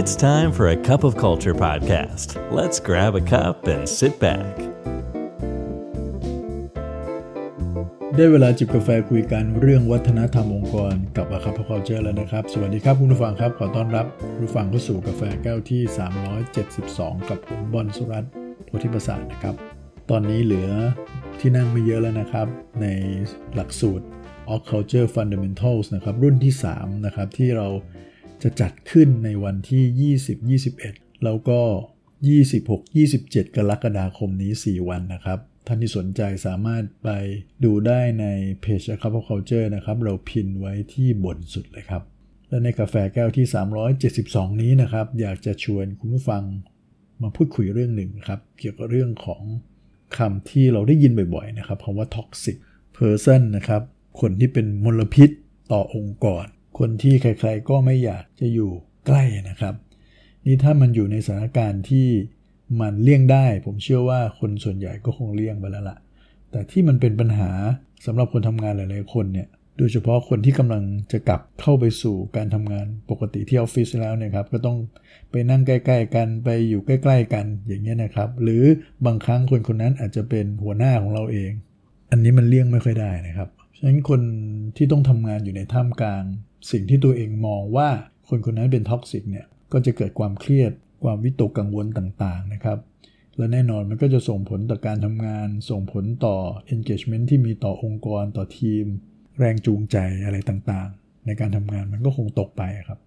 It's time for a cup of culture podcast. Let's grab a cup and sit back. ได้เวลาจิบกาแฟคุยกันเรื่องวัฒนธรรมองค์กรกับอาคาพคอเจอร์แล้วนะครับ สวัสดีครับคุณผู้ฟังครับ ขอต้อนรับผู้ฟังเข้าสู่กาแฟแก้วที่ 372 กับผมบอลสุรัตน์โพธิประสาทนะครับ ตอนนี้เหลือที่นั่งไม่เยอะแล้วนะครับ ในหลักสูตร of Culture Fundamentals นะครับ รุ่นที่ 3 นะครับที่เรา จะจัดขึ้นในวันที่ 20 21 แล้วก็ 26 27 กรกฎาคมนี้ 4 วันนะครับ ท่านที่สนใจสามารถไปดูได้ในเพจ a c u p of Culture นะครับ เราพินไว้ที่บนสุดเลยครับ และในกาแฟแก้วที่ 372 นี้นะครับ อยากจะชวนคุณผู้ฟังมาพูดคุยเรื่องหนึ่งครับ เกี่ยวกับเรื่องของคำที่เราได้ยินบ่อยๆนะครับคำว่า toxic person นะครับ คนที่เป็นมลพิษต่อองค์กร คนที่ใครๆก็ไม่อยากจะอยู่ใกล้นะครับ นี่ถ้ามันอยู่ในสถานการณ์ที่มันเลี่ยงได้ ผมเชื่อว่าคนส่วนใหญ่ก็คงเลี่ยงไปแล้วละ่ะ แต่ที่มันเป็นปัญหาสำหรับคนทำงานหลายๆคนเนี่ยโดยเฉพาะคนที่กำลังจะกลับเข้าไปสู่การทำงานปกติที่ออฟฟิศแล้วเนี่ยครับก็ต้องไปนั่งใกล้ๆกันไปอยู่ใกล้ ๆ กันอย่างเงี้ยนะครับ หรือบางครั้งคนคนนั้นอาจจะเป็นหัวหน้าของเราเอง อันนี้มันเลี่ยงไม่ค่อยได้นะครับ ฉะนั้นคนที่ต้องทำงานอยู่ในท่ามกลาง สิ่งที่ตัวเองมองว่าคนคนนั้นเป็น toxic เนี่ยก็จะเกิดความเครียด ความวิตกกังวลต่างๆนะครับและแน่นอนมันก็จะส่งผลต่อการทำงาน ส่งผลต่อ engagement ที่มีต่อองค์กรต่อทีม แรงจูงใจอะไรต่างๆ ในการทำงานมันก็คงตกไปครับ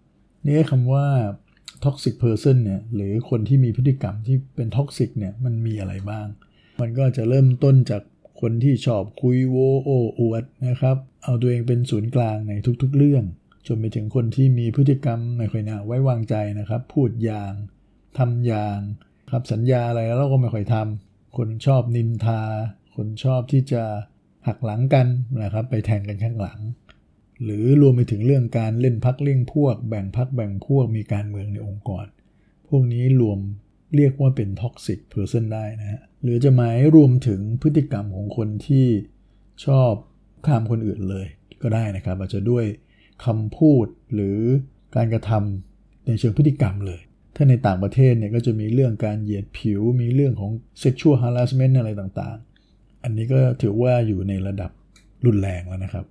นี่คำว่า toxic person เนี่ยหรือคนที่มีพฤติกรรมที่เป็น toxic เนี่ยมันมีอะไรบ้าง มันก็จะเริ่มต้นจาก คนที่ชอบคุยโวโออวดนะครับ เอาตัวเองเป็นศูนย์กลางในทุกๆเรื่อง จนไปถึงคนที่มีพฤติกรรมไม่ค่อยน่าไว้วางใจนะครับ พูดอย่างทำอย่างครับสัญญาอะไรแล้วเราก็ไม่ค่อยทำคนชอบนินทา คนชอบที่จะหักหลังกันนะครับ ไปแทงกันข้างหลัง หรือรวมไปถึงเรื่องการเล่นพรรคเล่นพวก แบ่งพรรคแบ่งพวกมีการเมืองในองค์กร พวกนี้รวม เรียกว่าเป็น toxic person ได้นะฮะหรือจะหมายรวมถึงพฤติกรรมของคนที่ชอบข่มคนอื่นเลยก็ได้นะครับ อาจจะด้วยคำพูดหรือการกระทำในเชิงพฤติกรรมเลย ถ้าในต่างประเทศเนี่ยก็จะมีเรื่องการเหยียดผิว มีเรื่องของ sexual harassment อะไรต่างๆ อันนี้ก็ถือว่าอยู่ในระดับรุนแรงแล้วนะครับ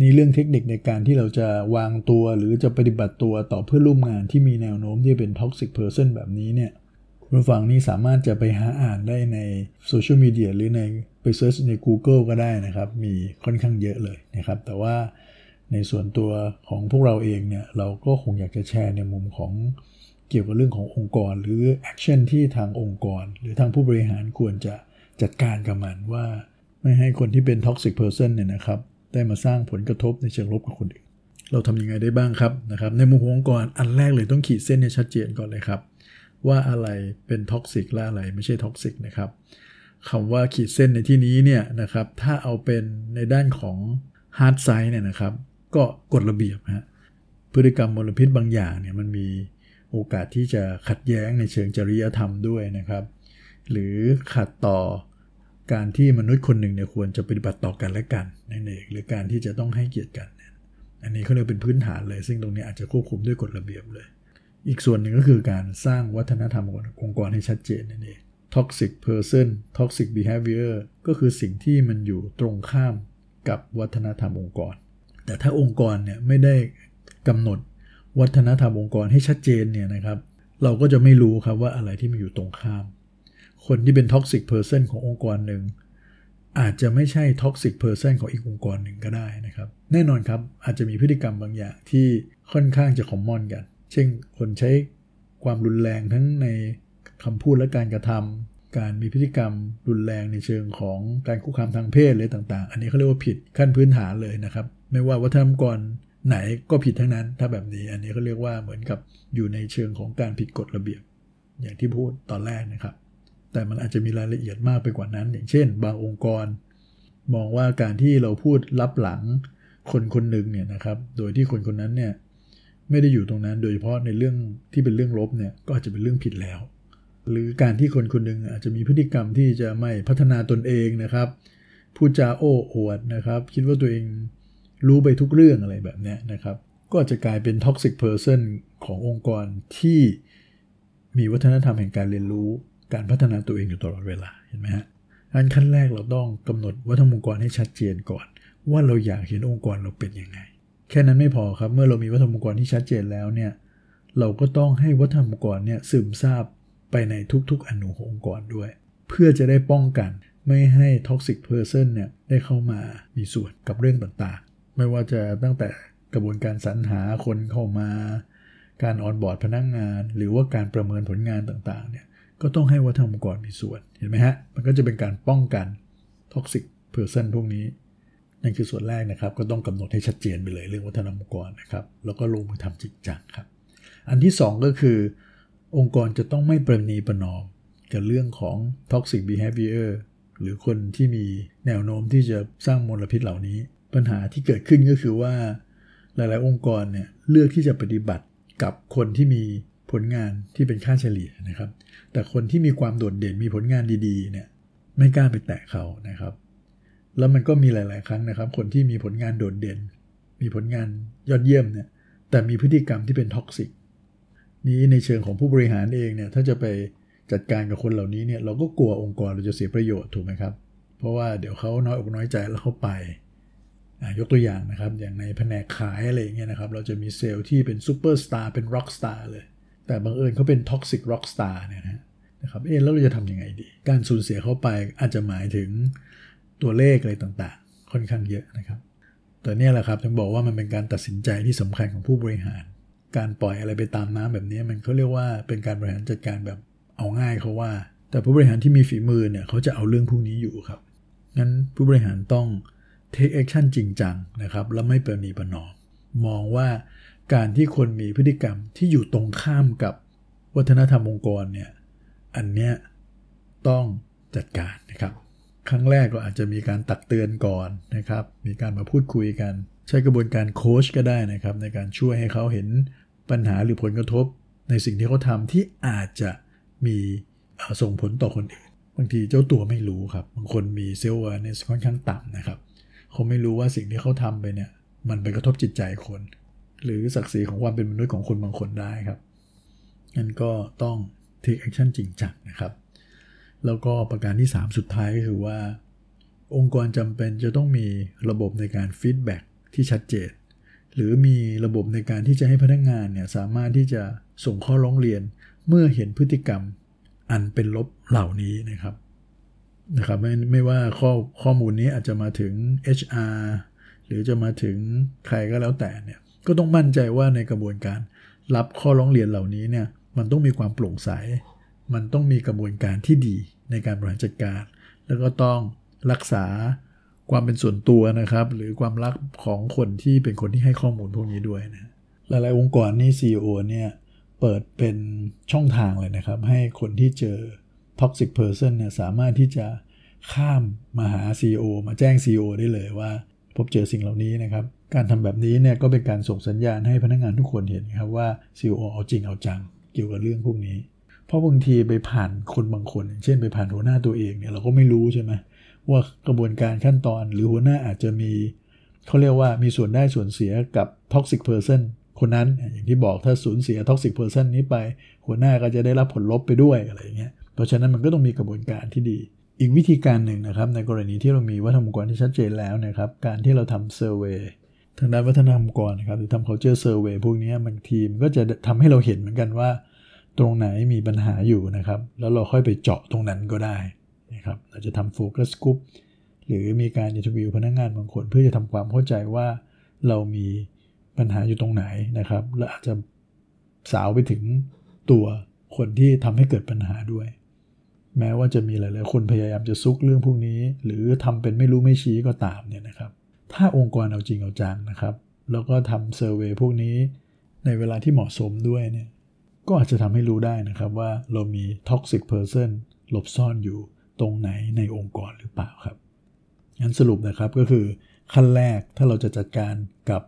นี่เรื่องเทคนิคในการที่เราจะวางตัวหรือจะปฏิบัติตัวต่อเพื่อนร่วมงานที่มีแนวโน้มที่เป็น toxic person แบบนี้เนี่ย คุณผู้ฟังนี่สามารถจะไปหาอ่านได้ในโซเชียลมีเดียหรือในไป search ใน Google ก็ได้นะครับ มีค่อนข้างเยอะเลยนะครับ แต่ว่าในส่วนตัวของพวกเราเองเนี่ย เราก็คงอยากจะแชร์ในมุมของเกี่ยวกับเรื่องขององค์กร หรือ action ที่ทางองค์กร หรือทางผู้บริหารควรจะจัดการกับมันว่า ไม่ให้คนที่เป็น toxic person เนี่ยนะครับ ได้มาสร้างผลกระทบในเชิงลบกับคนอื่น เราทำยังไงได้บ้างครับนะครับในมุมขององค์กรอันแรกเลยต้องขีดเส้นให้ชัดเจนก่อนเลยครับ ว่าอะไรเป็น toxic และอะไรไม่ใช่ toxic นะครับคำว่าขีดเส้นในที่นี้เนี่ยนะครับถ้าเอาเป็นในด้านของ hard side เนี่ยนะครับก็กฎระเบียบฮะพฤติกรรมมลพิษบางอย่างเนี่ยมันมีโอกาสที่จะขัดแย้งในเชิงจริยธรรมด้วยนะครับ หรือขัดต่อการที่มนุษย์คนหนึ่งเนี่ยควรจะปฏิบัติต่อกันและกันนั่นเองหรือการที่จะต้องให้เกียรติกัน อันนี้เขาเรียกเป็นพื้นฐานเลย ซึ่งตรงนี้อาจจะควบคุมด้วยกฎระเบียบเลย อีกส่วนหนึ่งก็คือการสร้างวัฒนธรรมขององค์กรให้ชัดเจนนั่นเอง toxic person toxic behavior ก็คือสิ่งที่มันอยู่ตรงข้ามกับวัฒนธรรมองค์กร แต่ถ้าองค์กรเนี่ยไม่ได้กำหนดวัฒนธรรมองค์กรให้ชัดเจนเนี่ยนะครับ เราก็จะไม่รู้ครับว่าอะไรที่มันอยู่ตรงข้าม คนที่เป็น toxic person ขององค์กรหนึ่งอาจจะไม่ใช่ toxic person ของอีกองค์กรหนึ่งก็ได้นะครับ แน่นอนครับอาจจะมีพฤติกรรมบางอย่างที่ค่อนข้างจะคอมมอนกัน เช่นคนใช้ความรุนแรงทั้งในคำพูดและการกระทำการมีพฤติกรรมรุนแรงในเชิงของการคุกคามทางเพศเลยต่าง ๆ อันนี้เขาเรียกว่าผิดขั้นพื้นฐานเลยนะครับ ไม่ว่าวัฒนธรรมก่อนไหนก็ผิดทั้งนั้น ถ้าแบบนี้อันนี้เขาเรียกว่าเหมือนกับอยู่ในเชิงของการผิดกฎระเบียบ อย่างที่พูดตอนแรกนะครับ แต่มันอาจจะมีรายละเอียดมากไปกว่านั้น อย่างเช่น บางองค์กร มองว่าการที่เราพูดลับหลังคนคนหนึ่งเนี่ยนะครับ โดยที่คนคนนั้นเนี่ย ไม่ได้อยู่ตรงนั้น โดยเฉพาะในเรื่องที่เป็นเรื่องลบเนี่ยก็อาจจะเป็นเรื่องผิดแล้ว หรือการที่คนคนหนึ่งอาจจะมีพฤติกรรมที่จะไม่พัฒนาตนเองนะครับพูดจาโอ้อวดนะครับ คิดว่าตัวเองรู้ไปทุกเรื่องอะไรแบบนี้นะครับ ก็จะกลายเป็น toxic person ขององค์กรที่มีวัฒนธรรมแห่งการเรียนรู้ การพัฒนาตัวเองอยู่ตลอดเวลาเห็นไหมฮะอันขั้นแรกเราต้องกำหนดวัฒนธรรมองค์กรให้ชัดเจนก่อน ว่าเราอยากเห็นองค์กรเราเป็นยังไง แค่นั้นไม่พอครับ เมื่อเรามีวัฒนธรรมองค์กรที่ชัดเจนแล้วเนี่ย เราก็ต้องให้วัฒนธรรมองค์กรเนี่ยซึมซาบไปในทุกๆ อณูขององค์กรด้วย เพื่อจะได้ป้องกันไม่ให้ toxic person เนี่ยได้เข้ามามีส่วนกับเรื่องต่างๆ ไม่ว่าจะตั้งแต่กระบวนการสรรหาคนเข้ามา การ onboard พนักงาน หรือว่าการประเมินผลงานต่างๆ เนี่ยก็ต้องให้วัฒนธรรมองค์กรมีส่วน เห็นไหมฮะ มันก็จะเป็นการป้องกัน toxic person พวกนี้ นั่นคือส่วนแรกนะครับ ก็ต้องกำหนดให้ชัดเจนไปเลยเรื่องวัฒนธรรมองค์กรนะครับ แล้วก็ลงมือทำจริงจังครับ อันที่ 2 ก็คือ องค์กรจะต้องไม่ประนีประนอมกับเรื่องของ toxic behavior หรือคนที่มีแนวโน้มที่จะสร้างมลพิษเหล่านี้ ปัญหาที่เกิดขึ้นก็คือว่า หลาย ๆ องค์กรเนี่ยเลือกที่จะปฏิบัติกับคนที่มีผลงานที่เป็นค่าเฉลี่ยนะครับ แต่คนที่มีความโดดเด่นมีผลงานดี ๆ เนี่ยไม่กล้าไปแตะเขานะครับ แล้วมันก็มีหลาย ๆ ครั้งนะครับ คนที่มีผลงานโดดเด่น มีผลงานยอดเยี่ยมเนี่ย แต่มีพฤติกรรมที่เป็น toxic นี้ในเชิงของผู้บริหารเองเนี่ย ถ้าจะไปจัดการกับคนเหล่านี้เนี่ย เราก็กลัวองค์กรเราจะเสียประโยชน์ถูกไหมครับ เพราะว่าเดี๋ยวเขาน้อยอกน้อยใจแล้วเขาไป ยกตัวอย่างนะครับ อย่างในแผนกขายอะไรอย่างเงี้ยนะครับ เราจะมีเซลส์ที่เป็นซูเปอร์สตาร์เป็น rock star เลย แต่บังเอิญเขาเป็น toxic rock star เนี่ยนะครับ เอ๊ะแล้วเราจะทำยังไงดี การสูญเสียเขาไปอาจจะหมายถึง ตัวเลขอะไรต่างๆ ค่อนข้างเยอะนะครับ แต่เนี่ยแหละครับถึงบอกว่ามันเป็นการตัดสินใจที่สำคัญของผู้บริหาร การปล่อยอะไรไปตามน้ำแบบนี้มันเขาเรียกว่าเป็นการบริหารจัดการแบบเอาง่ายเขาว่า แต่ผู้บริหารที่มีฝีมือเนี่ยเขาจะเอาเรื่องพวกนี้อยู่ครับงั้นผู้บริหารต้อง take action จริงจังนะครับ แล้วไม่ประนีประนอมมองว่าการที่คนมีพฤติกรรมที่อยู่ตรงข้ามกับวัฒนธรรมองค์กรเนี่ยอันเนี้ยต้องจัดการนะครับ ครั้งแรกก็อาจจะมีการตักเตือนก่อนนะครับ มีการมาพูดคุยกัน ใช้กระบวนการโค้ชก็ได้นะครับ ในการช่วยให้เขาเห็นปัญหาหรือผลกระทบ ในสิ่งที่เขาทำที่อาจจะมีส่งผลต่อคนอื่น บางทีเจ้าตัวไม่รู้ครับ บางคนมีเซลล์เนสค่อนข้างต่ำนะครับเขาไม่รู้ว่าสิ่งที่เขาทำไปเนี่ย มันไปกระทบจิตใจคน หรือศักดิ์ศรีของความเป็นมนุษย์ของคนบางคนได้ครับงั้นก็ต้อง take action จริงจังนะครับ แล้วก็ประการที่ 3 สุดท้ายก็คือว่า องค์กรจำเป็นจะต้องมีระบบในการฟีดแบ็ที่ชัดเจน หรือมีระบบในการที่จะให้พนักงงานเนี่ยสามารถที่จะส่งข้อร้องเรียนเมื่อเห็นพฤติกรรมอันเป็นลบเหล่านี้นะครับนะครับไม่ไม่ว่าข้อข้อมูลนี้อาจจะมาถึง HR หรือจะมาถึงใครก็แล้วแต่เนี่ยก็ต้องมั่นใจว่าในกระบวนการรับข้อร้องเรียนเหล่านี้เนี่ยมันต้องมีความโปร่งใส มันต้องมีกระบวนการที่ดีในการบริหารจัดการ แล้วก็ต้องรักษาความเป็นส่วนตัวนะครับ หรือความรักของคนที่เป็นคนที่ให้ข้อมูลพวกนี้ด้วยนะหลาย ๆ องค์กรนี่ CEO เนี่ยเปิดเป็นช่องทางเลยนะครับ ให้คนที่เจอ toxic person เนี่ยสามารถที่จะข้ามมาหา CEO มาแจ้ง CEO ได้เลยว่า พบเจอสิ่งเหล่านี้นะครับ การทำแบบนี้เนี่ยก็เป็นการส่งสัญญาณให้พนักงานทุกคนเห็นครับว่า CEO เอาจริงเอาจังเกี่ยวกับเรื่องพวกนี้ เพราะบางทีไปผ่านคนบางคน เช่นไปผ่านหัวหน้าตัวเองเนี่ยเราก็ไม่รู้ใช่ไหมว่ากระบวนการขั้นตอนหรือหัวหน้าอาจจะมีเขาเรียกว่ามีส่วนได้ส่วนเสียกับ toxic person คนนั้นอย่างที่บอกถ้าสูญเสีย toxic person นี้ไป หัวหน้าก็จะได้รับผลลบไปด้วยอะไรอย่างเงี้ยเพราะฉะนั้นมันก็ต้องมีกระบวนการที่ดี อีกวิธีการหนึ่งนะครับ ในกรณีที่เรามีวัฒนธรรมองค์กรที่ชัดเจนแล้วนะครับ การที่เราทำเซอร์เวยทางด้านวัฒนธรรมองค์กรนะครับหรือทำ culture survey พวกนี้บางทีมันก็จะทำให้เราเห็นเหมือนกันว่า ตรงไหนมีปัญหาอยู่นะครับ แล้วเราค่อยไปเจาะตรงนั้นก็ได้นะครับเราจะทำโฟกัสกลุ่มหรือมีการอินทวิวพนักงงานบางคนเพื่อจะทำความเข้าใจว่าเรามีปัญหาอยู่ตรงไหนนะครับ และอาจจะสาวไปถึงตัวคนที่ทำให้เกิดปัญหาด้วย แม้ว่าจะมีหลาย ๆ คนพยายามจะซุกเรื่องพวกนี้ หรือทำเป็นไม่รู้ไม่ชี้ก็ตามเนี่ยนะครับ ถ้าองค์กรเอาจริงเอาจังนะครับ แล้วก็ทำ survey พวกนี้ในเวลาที่เหมาะสมด้วยเนี่ย ก็อาจจะทำให้รู้ได้นะครับว่าเรามี toxic person หลบซ่อนอยู่ตรงไหนในองค์กรหรือเปล่าครับงั้นสรุปนะครับก็คือขั้นแรกถ้าเราจะจัดการกับ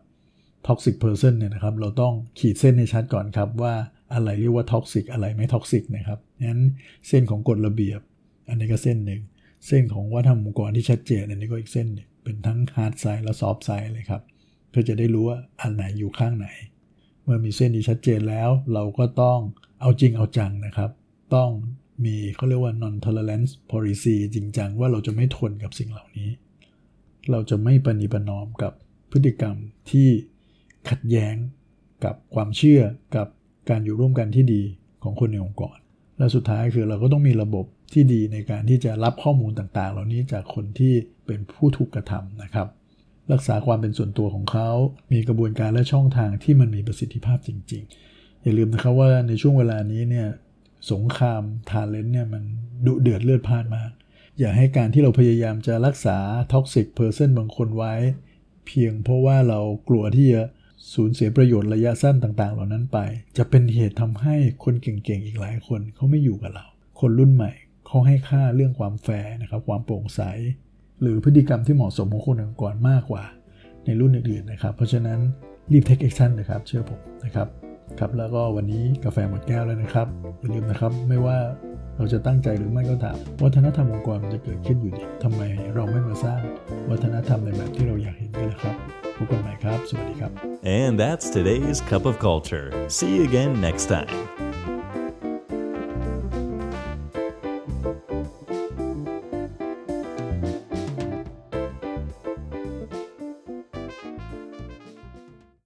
toxic person เนี่ยนะครับเราต้องขีดเส้นในชัดก่อนครับว่าอะไรเรียกว่า toxic อะไรไม่ toxic นะครับงั้นเส้นของกฎระเบียบ อันนี้ก็เส้นหนึ่ง เส้นของวัฒนธรรมองค์กรที่ชัดเจน อันนี้ก็อีกเส้นหนึ่งเป็นทั้ง hard side และ soft side เลยครับเพื่อจะได้รู้ว่าอันไหนอยู่ข้างไหน มื่อมีเส้นนี้ชัดเจนแล้ว เราก็ต้องเอาจริงเอาจังนะครับ ต้องมีเขาเรียกว่า non tolerance policy จริงจังว่าเราจะไม่ทนกับสิ่งเหล่านี้ เราจะไม่ปฏิปนอมกับพฤติกรรมที่ขัดแย้งกับความเชื่อกับการอยู่ร่วมกันที่ดีของคนในองค์กร และสุดท้ายคือเราก็ต้องมีระบบที่ดีในการที่จะรับข้อมูลต่างๆ เหล่านี้จากคนที่เป็นผู้ถูกกระทำนะครับ รักษาความเป็นส่วนตัวของเขา มีกระบวนการและช่องทางที่มันมีประสิทธิภาพจริง ๆ อย่าลืมนะครับว่าในช่วงเวลานี้เนี่ยสงครามทาเลนต์เนี่ยมันดุเดือดเลือดพล่านมาก อย่าให้การที่เราพยายามจะรักษา toxic person บางคนไว้ เพียงเพราะว่าเรากลัวที่จะสูญเสียประโยชน์ระยะสั้นต่าง ๆ เหล่านั้นไป จะเป็นเหตุทำให้คนเก่งๆอีกหลายคนเขาไม่อยู่กับเรา คนรุ่นใหม่เขาให้ค่าเรื่องความแฟร์นะครับความโปร่งใส หรือพฤติกรรมที่เหมาะสมของคนองค์กรมากกว่าในรุ่นอื่นๆนะครับ เพราะฉะนั้นรีบ take action นะครับ เชื่อผมนะครับครับแล้วก็วันนี้กาแฟหมดแก้วแล้วนะครับอย่าลืมนะครับไม่ว่าเราจะตั้งใจหรือไม่ก็ตามวัฒนธรรมองค์กรมันจะเกิดขึ้นอยู่ดีทำไมเราไม่มาสร้างวัฒนธรรมในแบบที่เราอยากเห็นกันล่ะครับพบกันใหม่ครับ สวัสดีครับ And that's today's Cup of Culture. See you again next time.